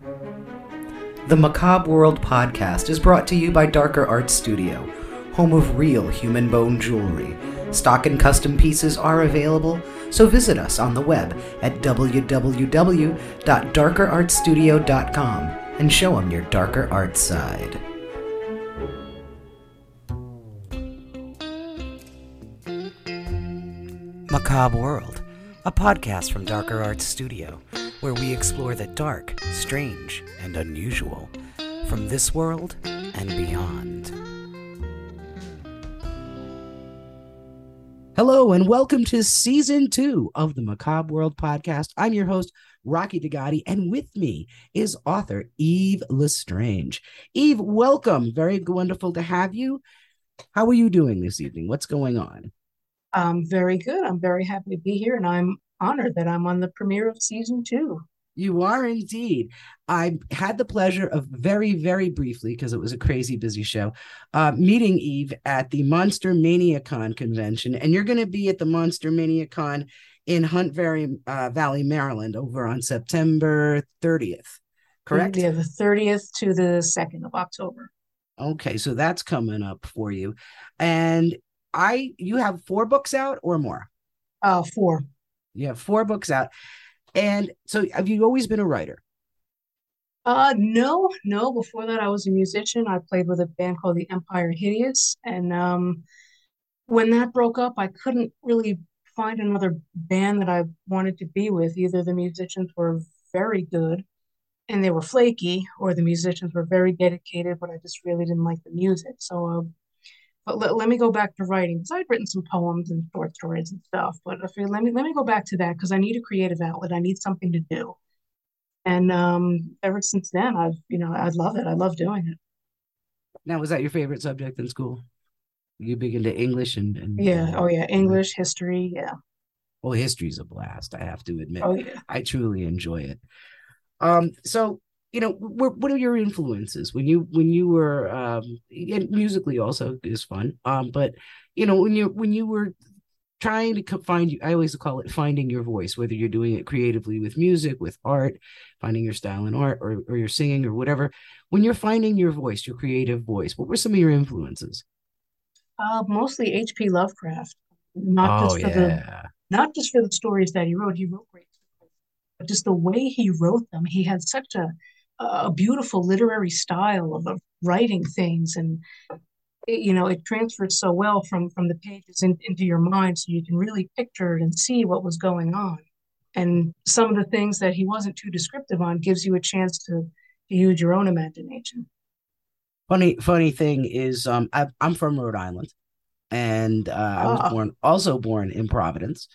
The Macabre World podcast is brought to you by Darker Art Studio, home of real human bone jewelry. Stock and custom pieces are available, so visit us on the web at www.darkerartstudio.com and show them your darker art side. Macabre World, a podcast from Darker Arts Studio, where we explore the dark, strange, and unusual from this world and beyond. Hello, and welcome to season two of the Macabre World podcast. I'm your host, Rocky Digati, and with me is author Eve Lestrange. Eve, welcome. Very wonderful to have you. How are you doing this evening? What's going on? I'm very good. I'm very happy to be here, and I'm honored that I'm on the premiere of season two. You are indeed. I had the pleasure of very, very briefly, because it was a crazy busy show, uh, meeting Eve at the Monster ManiaCon convention. And you're going to be at the Monster ManiaCon in Hunt Valley, uh, Valley, Maryland, over on September 30th, correct? Yeah, the 30th to the 2nd of October. Okay, so that's coming up for you. And I you have four books out or more? Uh four. You have four books out. And so have you always been a writer? Uh no, no. Before that I was a musician. I played with a band called the Empire Hideous. And um when that broke up, I couldn't really find another band that I wanted to be with. Either the musicians were very good and they were flaky, or the musicians were very dedicated, but I just really didn't like the music. So uh, but let, let me go back to writing because I'd written some poems and short stories and stuff. But if let me let me go back to that because I need a creative outlet. I need something to do. And um, ever since then, I've you know I love it. I love doing it. Now, was that your favorite subject in school? You big into English and, and yeah, uh, oh yeah, English, history, yeah. Well, history's a blast. I have to admit. Oh yeah, I truly enjoy it. Um, so you know what, what are your influences? When you when you were um and musically also is fun um but you know when you when you were trying to find you i always call it finding your voice whether you're doing it creatively with music with art finding your style in art or, or you're singing or whatever when you're finding your voice your creative voice what were some of your influences? Uh mostly hp lovecraft. Not oh, just for yeah. the not just for the stories that he wrote. He wrote great stories but just the way he wrote them he had such a a beautiful literary style of, of writing things. And it, you know it transfers so well from from the pages in, into your mind so you can really picture it and see what was going on. And some of the things that he wasn't too descriptive on gives you a chance to, to use your own imagination. Funny funny thing is um I, i'm from rhode island and uh, i was ah. born also born in providence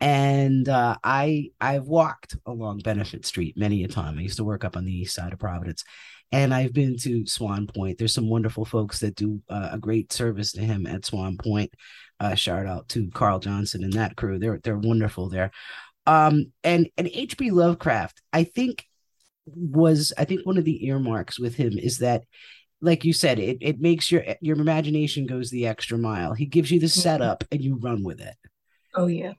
and uh, I I've walked along Benefit Street many a time. I used to work up on the east side of Providence, and I've been to Swan Point. There's some wonderful folks that do uh, a great service to him at Swan Point. Uh, shout out to Carl Johnson and that crew. They're they're wonderful there. Um, and and H.P. Lovecraft, I think was I think one of the earmarks with him is that like you said, it it makes your your imagination goes the extra mile. He gives you the mm-hmm. setup and you run with it. Oh yeah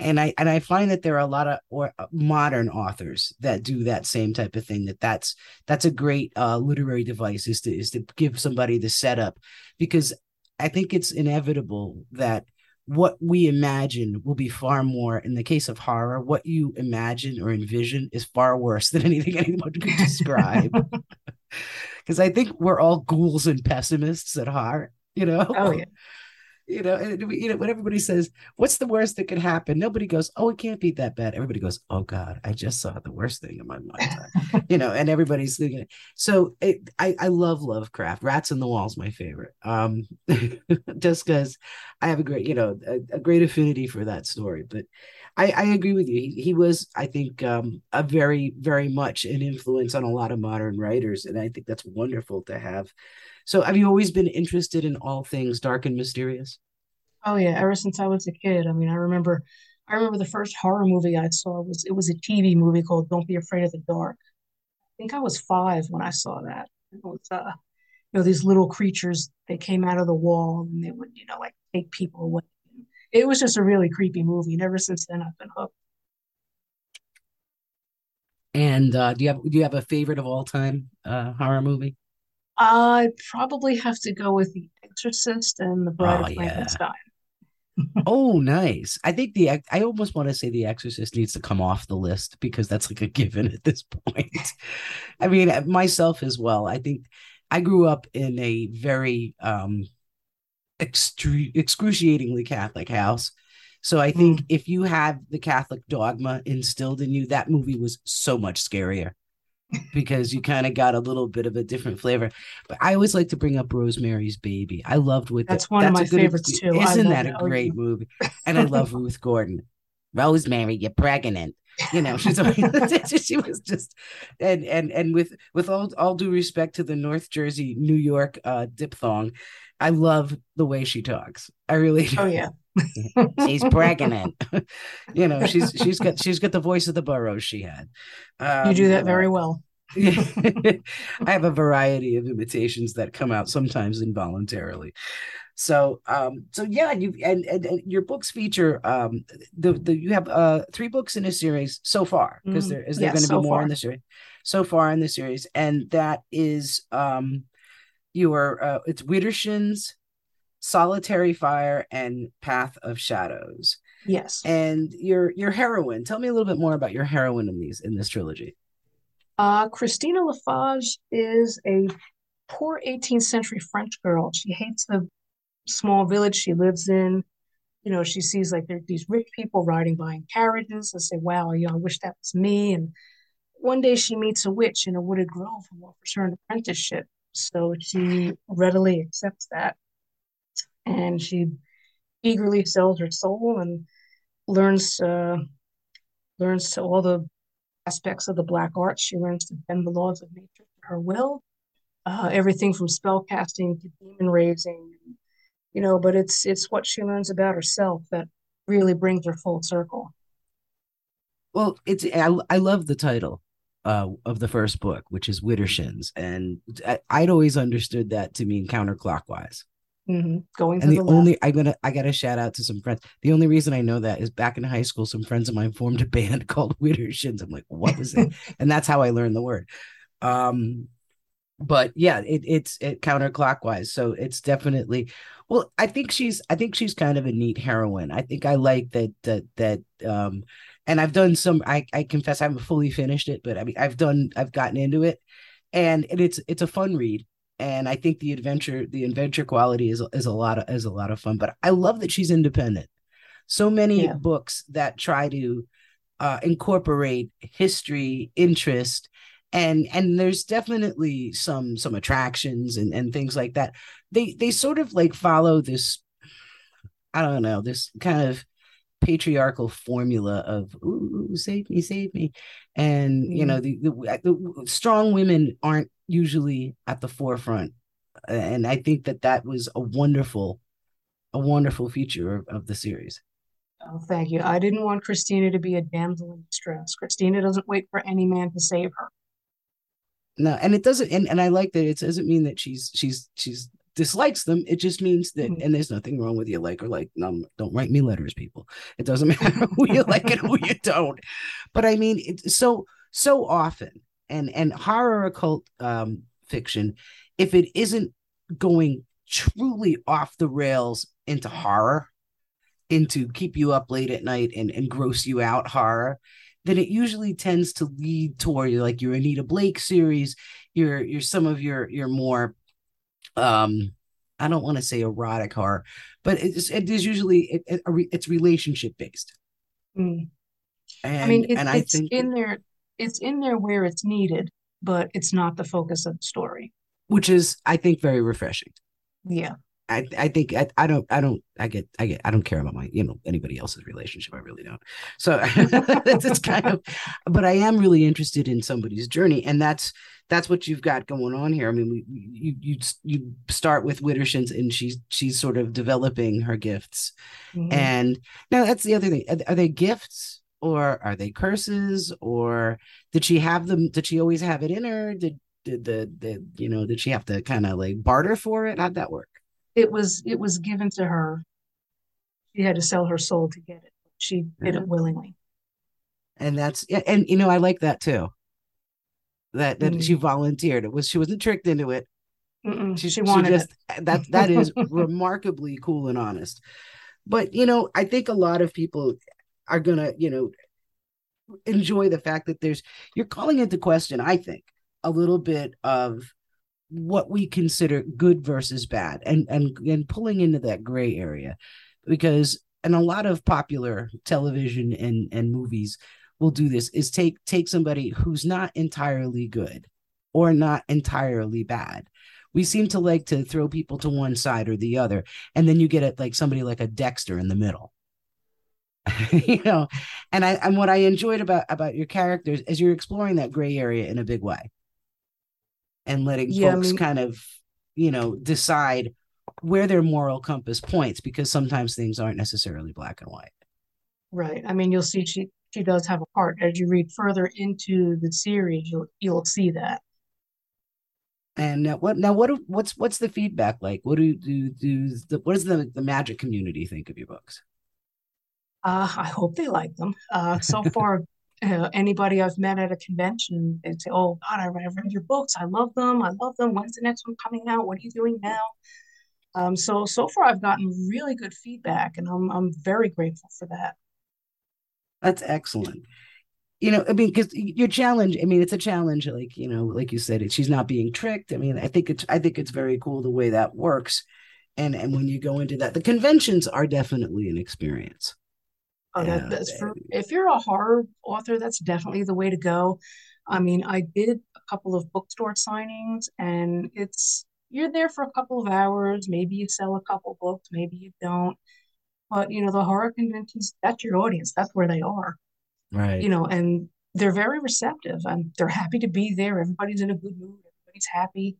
and I and I find that there are a lot of or uh, modern authors that do that same type of thing. That that's that's a great uh, literary device is to is to give somebody the setup because I think it's inevitable that what we imagine will be far more in the case of horror. What you imagine or envision is far worse than anything anyone could describe. Because I think we're all ghouls and pessimists at heart. You know. Oh yeah you know, and you know, when everybody says, "What's the worst that could happen?" Nobody goes, "Oh, it can't be that bad." Everybody goes, "Oh God, I just saw the worst thing in my lifetime," you know, and everybody's thinking. So it, I, I love Lovecraft. Rats in the Walls, my favorite. Um, just because I have a great, you know, a, a, great affinity for that story. But I, I agree with you. He, he was, I think, um, a very, very much an influence on a lot of modern writers, and I think that's wonderful to have so have you always been interested in all things dark and mysterious? Oh yeah, ever since I was a kid. I mean, I remember I remember the first horror movie I saw was it was a TV movie called Don't Be Afraid of the Dark. I think I was five when I saw that. It was uh, you know, these little creatures, they came out of the wall and they would, you know, like take people away. It was just a really creepy movie. And ever since then I've been hooked. And uh, do you have do you have a favorite of all time uh, horror movie? I'd probably have to go with The Exorcist and The Bride Oh of yeah. Frankenstein. Oh, nice. I think the I almost want to say The Exorcist needs to come off the list because that's like a given at this point. I mean, myself as well. I think I grew up in a very um excruciatingly Catholic house. So I think Mm, if you have the Catholic dogma instilled in you, that movie was so much scarier because you kind of got a little bit of a different flavor. But I always like to bring up Rosemary's Baby. I loved with it. that's one of That's a my good. favorites too. Isn't that a Oh great movie? And I love Ruth Gordon. Rosemary, you're pregnant. You know, she's always, she was just and and and with with all all due respect to the North Jersey, New York uh diphthong, I love the way she talks. I really Oh do. yeah. She's pregnant. you know, she's she's got she's got the voice of the boroughs she had. You do Um, that very well. I have a variety of imitations that come out sometimes involuntarily. So, um, so yeah, you and, and, and your books feature um the the you have uh three books in a series so far because Mm, there is there yes, going to be so more in far. the series so far in the series, and that is um your uh it's Widdershins, Solitary Fire, and Path of Shadows. Yes. And your your heroine, tell me a little bit more about your heroine in these in this trilogy. Uh, Christina Lafage is a poor 18th century French girl. She hates the small village she lives in. You know, she sees like there these rich people riding by in carriages and say, wow, you know, I wish that was me. And one day she meets a witch in a wooded grove who offers her an apprenticeship. So she readily accepts that and she eagerly sells her soul and learns uh, learns to all the aspects of the black arts. She learns to bend the laws of nature to her will. Uh, everything from spell casting to demon raising, you know. But it's it's what she learns about herself that really brings her full circle. Well, it's I, I love the title uh of the first book, which is Widdershins, and I'd always understood that to mean counterclockwise. Hmm Going And the the only I'm gonna I gotta shout out to some friends. The only reason I know that is back in high school, some friends of mine formed a band called Widdershins. I'm like, what was it? And that's how I learned the word. Um, but yeah, it, it's it counterclockwise. So it's definitely well, I think she's I think she's kind of a neat heroine. I think I like that that that um and I've done some I, I confess I haven't fully finished it, but I mean I've done I've gotten into it and, and it's it's a fun read. And I think the adventure the adventure quality is is a lot of is a lot of fun. But I love that she's independent. So many Yeah. books that try to uh, incorporate history, interest, and and there's definitely some some attractions and and things like that. They they sort of like follow this I don't know this kind of patriarchal formula of ooh, save me save me and you know Mm. the, the the strong women aren't usually at the forefront and i think that that was a wonderful a wonderful feature of, of the series Oh, thank you. I didn't want Christina to be a damsel in distress. Christina doesn't wait for any man to save her. No, and it doesn't, and, and I like that it doesn't mean that she's she's she's dislikes them. It just means that, Mm. and there's nothing wrong with you like or like. Um, don't write me letters, people. It doesn't matter who you like and who you don't. But I mean, it's so so often, and and horror occult um fiction, if it isn't going truly off the rails into horror, into keep you up late at night and, and gross you out horror, then it usually tends to lead toward like your Anita Blake series, your your some of your your more um I don't want to say erotic horror, but it's it is usually it, it, it's relationship based. Mm. I mean, And it's and I it's think in there, it's in there where it's needed, but it's not the focus of the story. which is I think very refreshing. Yeah. I, I think I, I don't I don't I get I get I don't care about my you know anybody else's relationship. I really don't. So it's, it's kind of but I am really interested in somebody's journey and that's that's what you've got going on here. I mean we you you you start with Widdershins and she's she's sort of developing her gifts. Mhm. and now that's the other thing. Are, are they gifts or are they curses or did she have them did she always have it in her? Did did the the you know did she have to kind of like barter for it? How'd that work It was it was given to her. She had to sell her soul to get it. She did it willingly. and that's and you know I like that too. that that mm. she volunteered. It was she wasn't tricked into it. She, she, wanted she just it. that that is remarkably cool and honest. But you know, I think a lot of people are gonna, you know, enjoy the fact that there's you're calling into question, I think, a little bit of what we consider good versus bad and and and pulling into that gray area because and a lot of popular television and and movies will do this is take take somebody who's not entirely good or not entirely bad. We seem to like to throw people to one side or the other and then you get it like somebody like a dexter in the middle. You know and i and what i enjoyed about about your characters is you're exploring that gray area in a big way and letting yeah, folks I mean, kind of you know decide where their moral compass points because sometimes things aren't necessarily black and white. Right. I mean you'll see she she does have a heart as you read further into the series you'll you'll see that. And now what now what what's what's the feedback like? What do do do the, what does the the magic community think of your books? Uh, I hope they like them. Uh, so far, uh, anybody I've met at a convention, they say, "Oh God, I read, I read your books. I love them. I love them. When's the next one coming out? What are you doing now?" Um, so so far, I've gotten really good feedback, and I'm I'm very grateful for that. That's excellent. You know, I mean, because your challenge. I mean, it's a challenge. Like you know, like you said, she's not being tricked. I mean, I think it's I think it's very cool the way that works. And and when you go into that, the conventions are definitely an experience. Oh, that, that's for if you're a horror author, that's definitely the way to go. I mean, I did a couple of bookstore signings, and it's you're there for a couple of hours. Maybe you sell a couple books, maybe you don't. But you know, the horror conventions, that's your audience. That's where they are. Right. You know, and they're very receptive and they're happy to be there. Everybody's in a good mood. Everybody's happy.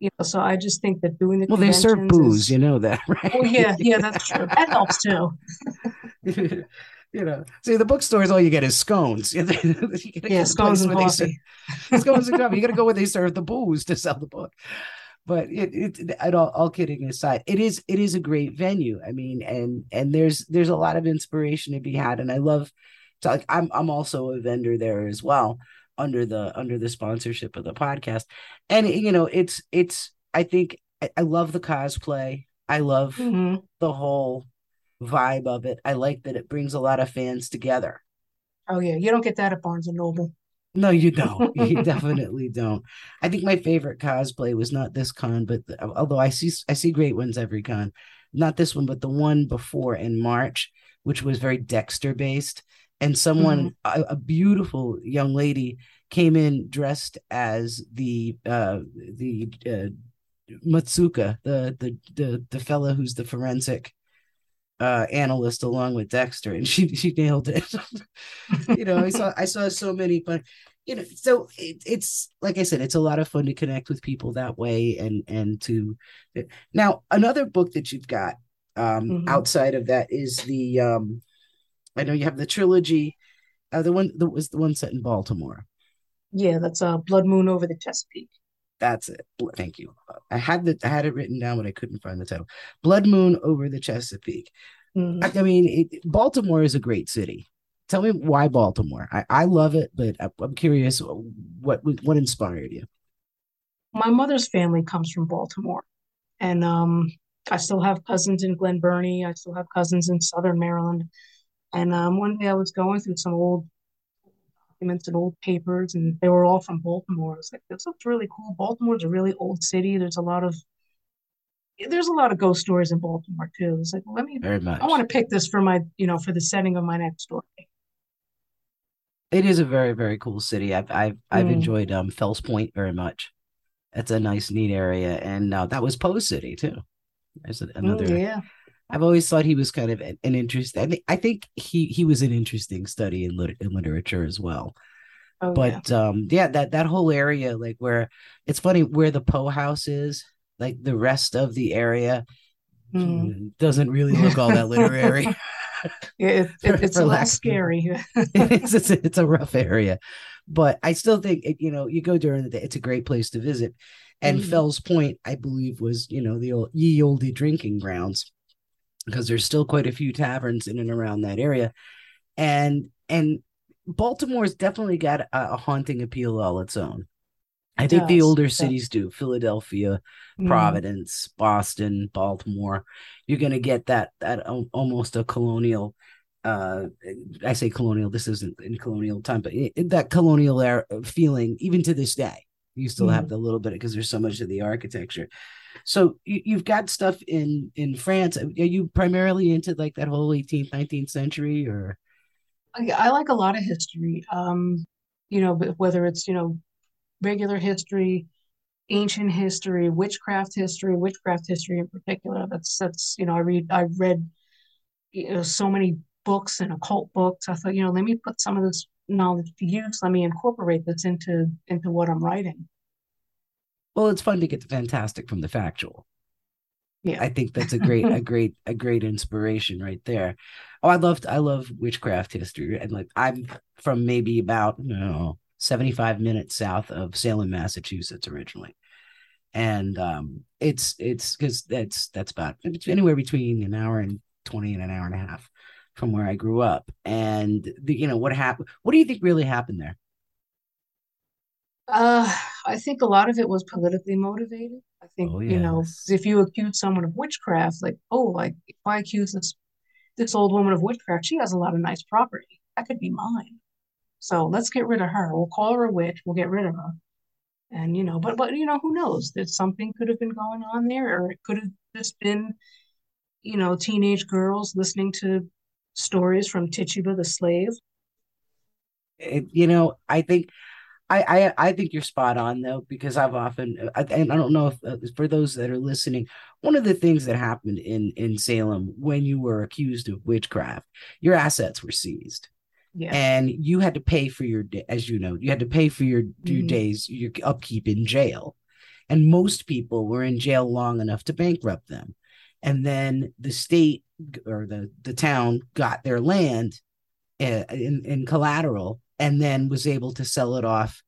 You know, so I just think that doing the well, they serve booze. Is, you know that, right? Oh yeah, yeah, that's true. That helps too. you know, see, the bookstores, all you get is scones. yeah, scones and coffee. scones and coffee. You got to go where they serve the booze to sell the book. But it, it, it all, all kidding aside, it is, it is a great venue. I mean, and and there's there's a lot of inspiration to be had, and I love. To, like, I'm I'm also a vendor there as well under the under the sponsorship of the podcast, and you know, it's it's. I think I, I love the cosplay. I love mm-hmm. the whole vibe of it. I like that it brings a lot of fans together. Oh yeah, you don't get that at Barnes and Noble. No, you don't. you definitely don't. I think my favorite cosplay was not this con, but the, although I see I see great ones every con, not this one, but the one before in March, which was very Dexter based, and someone mm-hmm. a, a, beautiful young lady came in dressed as the uh the uh, Masuka, the the the the fellow who's the forensic uh, analyst along with Dexter, and she she nailed it. you know, I saw I saw so many, but you know, so it, it's like I said, it's a lot of fun to connect with people that way, and and to now another book that you've got um, mm-hmm. outside of that is the um, I know you have the trilogy, uh, the one that was the one set in Baltimore. Yeah, that's uh, Blood Moon over the Chesapeake. That's it. Thank you. I had the I had it written down, but I couldn't find the title. Blood Moon over the Chesapeake. Mm-hmm. I, I, mean, it, Baltimore is a great city. Tell me why Baltimore. I, I love it, but I, I'm curious what what inspired you. My mother's family comes from Baltimore, and um, I still have cousins in Glen Burnie. I still have cousins in Southern Maryland. And um, one day I was going through some old documents and old papers, and they were all from Baltimore. I was like, this looks really cool. Baltimore's a really old city. There's a lot of there's a lot of ghost stories in Baltimore too. It's like, well, let me. Very much. I want to pick this for my, you know, for the setting of my next story. It is a very very cool city. I've I've I've mm. enjoyed um Fells Point very much. It's a nice neat area, and uh, that was Poe's city too. There's another. Mm, yeah. I've always thought he was kind of an, an interest. I think I think he he was an interesting study in lit- in literature as well. Oh, but yeah. um yeah, that that whole area, like where it's funny where the Poe house is, like the rest of the area mm. doesn't really look all that literary. it, it, it's less scary. it's, it's, it's a rough area, but I still think it, you know you go during the day. It's a great place to visit. And mm. Fells Point, I believe, was you know the old ye olde drinking grounds because there's still quite a few taverns in and around that area, and and Baltimore's definitely got a, a haunting appeal all its own. I think the older cities do. Philadelphia, mm. Providence, Boston, Baltimore. You're going to get that that almost a colonial uh I say colonial this isn't in colonial time but it, that colonial era feeling even to this day. You still mm. have the little bit because there's so much of the architecture. So you, have got stuff in in France. Are you primarily into like that whole 18th, 19th century, or? I, I like a lot of history. Um, you know, whether it's you know regular history, ancient history, witchcraft history, witchcraft history in particular. That's that's you know I read I read you know so many books and occult books. I thought you know let me put some of this knowledge to use. Let me incorporate this into into what I'm writing. Well, it's fun to get the fantastic from the factual. Yeah. I think that's a great, a great, a great inspiration right there. Oh, I loved, I love witchcraft history. And like, I'm from maybe about, you know, 75 minutes south of Salem, Massachusetts originally. And um, it's, it's because that's, that's about it's anywhere between an hour and 20 and an hour and a half from where I grew up. And the, you know, what happened, what do you think really happened there? Uh, I think a lot of it was politically motivated. I think, oh, yes. you know, if you accuse someone of witchcraft, like, oh, like if I accuse this this old woman of witchcraft, she has a lot of nice property. That could be mine. So let's get rid of her. We'll call her a witch. We'll get rid of her. And you know, but but you know, who knows? That something could have been going on there, or it could have just been, you know, teenage girls listening to stories from Tituba the slave. It, you know, I think I, I, I think you're spot on though because I've often I, and I don't know if uh, for those that are listening, one of the things that happened in in Salem when you were accused of witchcraft, your assets were seized. Yeah. And you had to pay for your as you know, you had to pay for your your mm-hmm. days your upkeep in jail. And most people were in jail long enough to bankrupt them. And then the state or the the town got their land uh, in, in collateral and then was able to sell it off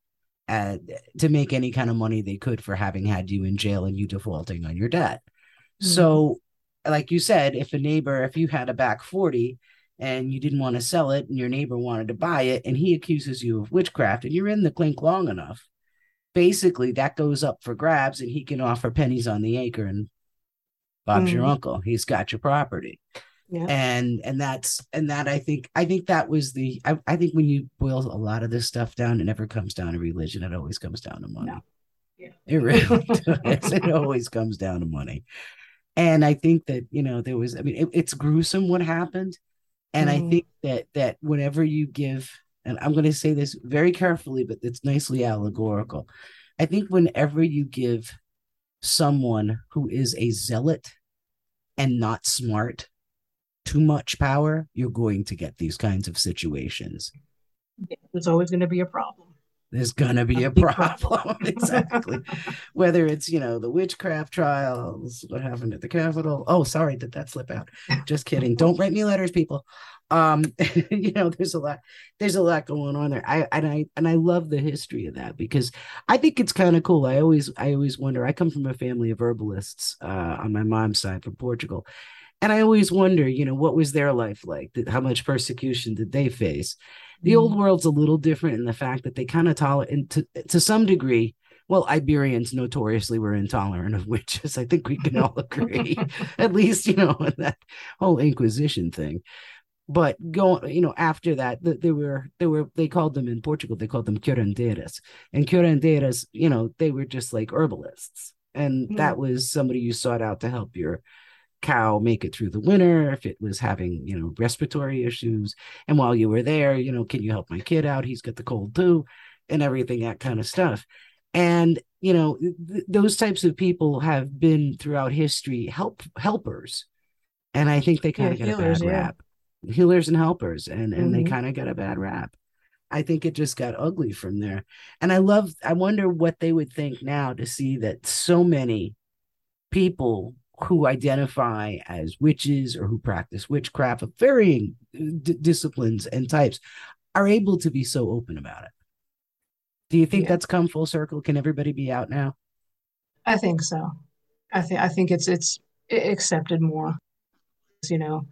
uh, to make any kind of money they could for having had you in jail and you defaulting on your debt. Mm-hmm. So, like you said, if a neighbor, if you had a back 40 and you didn't want to sell it and your neighbor wanted to buy it and he accuses you of witchcraft and you're in the clink long enough, basically that goes up for grabs and he can offer pennies on the acre and Bob's mm-hmm. your uncle. He's got your property yeah. and and that's and that i think i think that was the I, I think when you boil a lot of this stuff down it never comes down to religion it always comes down to money no. yeah. it really does it always comes down to money and i think that you know there was i mean it, it's gruesome what happened and mm. i think that that whenever you give and i'm going to say this very carefully but it's nicely allegorical i think whenever you give someone who is a zealot and not smart too much power, you're going to get these kinds of situations. There's always going to be a problem. There's going to be a, problem. exactly. Whether it's, you know, the witchcraft trials, what happened at the Capitol. Oh, sorry, did that slip out? Just kidding. Don't write me letters, people. Um, you know, there's a lot, there's a lot going on there. I and I and I love the history of that because I think it's kind of cool. I always I always wonder. I come from a family of herbalists uh, on my mom's side from Portugal, and I always wonder, you know, what was their life like? How much persecution did they face? The mm. old world's a little different in the fact that they kind of tolerate, to, to some degree, well, Iberians notoriously were intolerant of witches. I think we can all agree, at least, you know, that whole Inquisition thing. But going, you know, after that, they were, they were, they called them in Portugal, they called them curandeiras. And curandeiras, you know, they were just like herbalists. And mm. that was somebody you sought out to help your cow make it through the winter, if it was having, you know, respiratory issues. And while you were there, you know, can you help my kid out? He's got the cold too, and everything, that kind of stuff. And, you know, th- those types of people have been throughout history help helpers. And I think they kind of yeah, get healers, a bad yeah. rap. Healers and helpers, and, and mm-hmm. they kind of got a bad rap. I think it just got ugly from there. And I love, I wonder what they would think now to see that so many people who identify as witches or who practice witchcraft of varying uh, d- disciplines and types are able to be so open about it. Do you think yeah. that's come full circle? Can everybody be out now? I think so. I think I think it's it's accepted more. You know,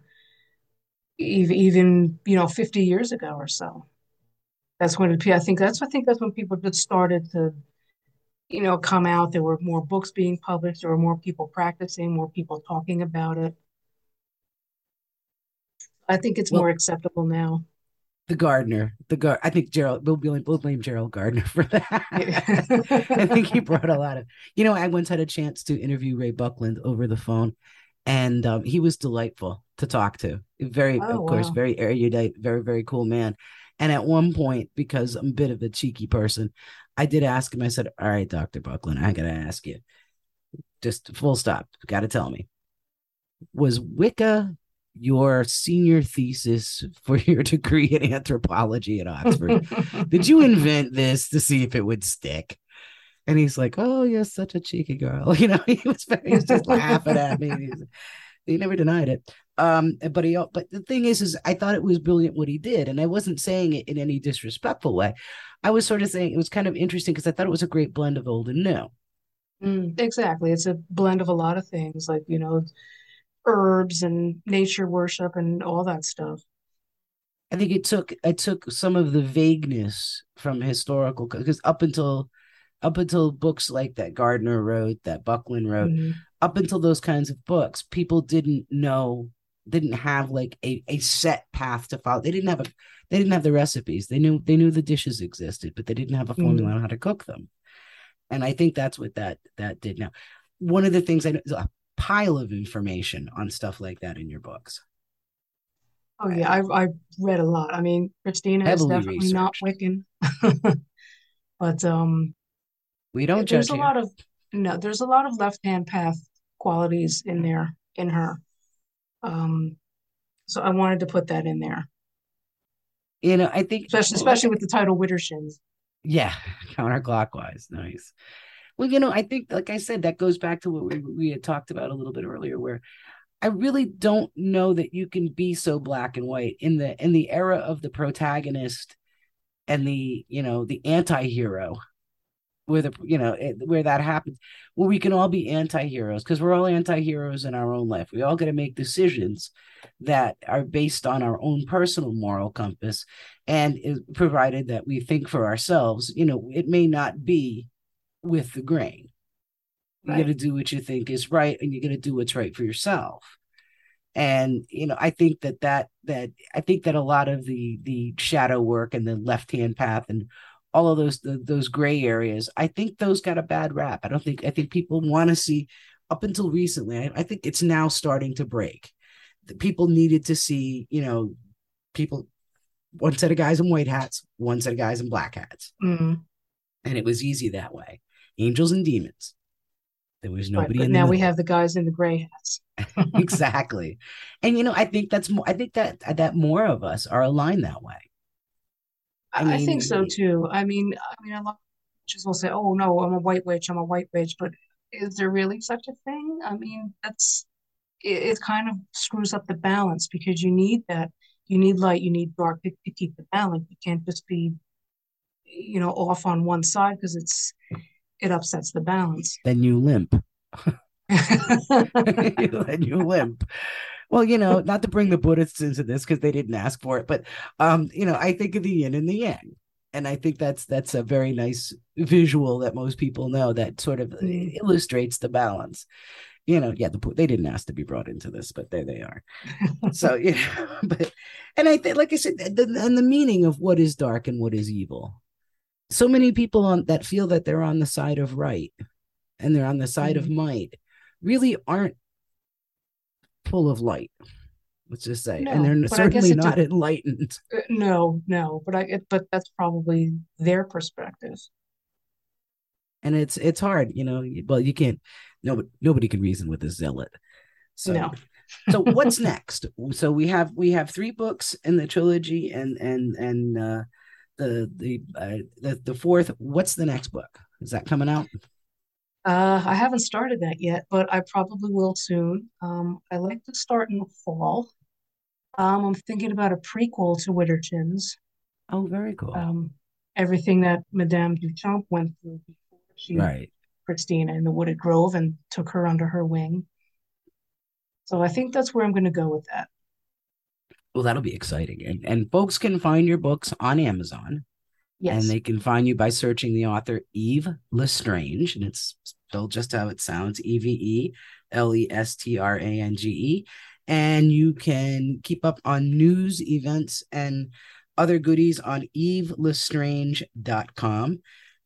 even even you know, fifty years ago or so. That's when it, I think that's I think that's when people just started to you know, come out. There were more books being published. There were more people practicing, more people talking about it. I think it's well, more acceptable now. The gardener, the gar. I think Gerald. We'll, blame, we'll blame Gerald Gardner for that. I think he brought a lot of. You know, I once had a chance to interview Ray Buckland over the phone, and um, he was delightful to talk to. Very, oh, of wow. course, very erudite, very, very cool man. And at one point, because I'm a bit of a cheeky person, I did ask him. I said, "All right, Doctor Buckland, I gotta ask you, just full stop. Got to tell me, was Wicca your senior thesis for your degree in anthropology at Oxford? did you invent this to see if it would stick?" And he's like, "Oh, you're such a cheeky girl." You know, he was, he was just laughing at me. He never denied it. Um, but he, but the thing is, is I thought it was brilliant what he did, and I wasn't saying it in any disrespectful way. I was sort of saying it was kind of interesting because I thought it was a great blend of old and new. Mm, exactly, it's a blend of a lot of things, like you know, herbs and nature worship and all that stuff. I think it took it took some of the vagueness from historical because up until up until books like that Gardner wrote, that Buckland wrote, mm-hmm. up until those kinds of books, people didn't know didn't have like a, a set path to follow. They didn't have a they didn't have the recipes. They knew they knew the dishes existed, but they didn't have a formula mm. on how to cook them. And I think that's what that that did now. One of the things I know a pile of information on stuff like that in your books. Oh yeah, I've I've read a lot. I mean, Christina is definitely researched. not Wiccan, but um, we don't. There's a lot of no. There's a lot of left hand path qualities in there in her. Um, so I wanted to put that in there. You know, I think especially especially with the title Widdershins. Yeah, counterclockwise. Nice. Well, you know, I think, like I said, that goes back to what we, we had talked about a little bit earlier, where I really don't know that you can be so black and white in the in the era of the protagonist and the you know the anti-hero where the you know it, where that happens where we can all be anti-heroes because we're all anti-heroes in our own life. We all got to make decisions that are based on our own personal moral compass and provided that we think for ourselves you know it may not be with the grain. You got to do what you think is right and you're going to do what's right for yourself. And you know i think that that that i think that a lot of the the shadow work and the left hand path and all of those the, those gray areas i think those got a bad rap. I don't think i think people want to see up until recently I, I, think it's now starting to break. The people needed to see you know people one set of guys in white hats one set of guys in black hats. Mm-hmm. and it was easy that way. Angels and demons. There was nobody right, but now we have the guys in the gray hats. Exactly. And you know i think that's more i think that that more of us are aligned that way I, mean, I think so too. I mean, I mean, a lot of witches will say, "Oh no, I'm a white witch. I'm a white witch," but is there really such a thing? I mean, that's it, it kind of screws up the balance because you need that. You need light. You need dark to, to keep the balance. You can't just be, you know, off on one side because it's it upsets the balance. Then you limp. then you limp. Well, you know, not to bring the Buddhists into this because they didn't ask for it, but um, you know, I think of the yin and the yang. And I think that's that's a very nice visual that most people know that sort of mm. illustrates the balance. You know, yeah, the, they didn't ask to be brought into this, but there they are. so yeah, but and I think, like I said, the, and the meaning of what is dark and what is evil. So many people on that feel that they're on the side of right and they're on the side mm. of might really aren't full of light. Let's just say, no, and they're certainly not a, enlightened. Uh, no, no, but I but that's probably their perspective. And it's it's hard, you know. Well, you can't. Nobody nobody can reason with a zealot. So, no. so what's next? So we have we have three books in the trilogy, and and and uh, the the uh, the the fourth. What's the next book? Is that coming out? Uh, I haven't started that yet, but I probably will soon. Um, I like to start in the fall. Um, I'm thinking about a prequel to Widdershins. Oh, very cool. Um, everything that Madame Duchamp went through before she right. Christina in the Wooded Grove and took her under her wing. So I think that's where I'm going to go with that. Well, that'll be exciting, and and folks can find your books on Amazon. Yes. And they can find you by searching the author Eve Lestrange, and it's spelled just how it sounds E V E L E S T R A N G E. And you can keep up on news, events, and other goodies on evelestrange.com.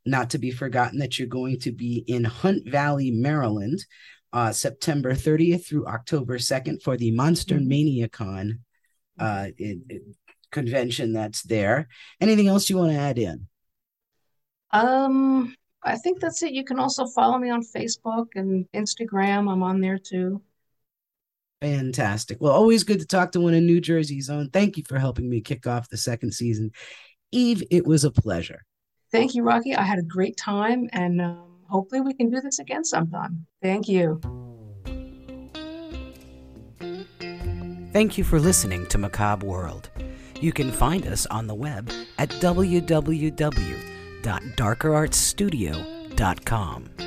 Not to be forgotten that you're going to be in Hunt Valley, Maryland, uh, September 30th through October 2nd for the Monster mm-hmm. Mania Con uh, it, it, convention that's there. Anything else you want to add in? Um, I think that's it. You can also follow me on Facebook and Instagram. I'm on there too. Fantastic. Well, always good to talk to one in New Jersey's own. Thank you for helping me kick off the second season. Eve, it was a pleasure. Thank you, Rocky. I had a great time, and um, hopefully we can do this again sometime. Thank you. Thank you for listening to Macabre World. You can find us on the web at www.darkerartsstudio.com.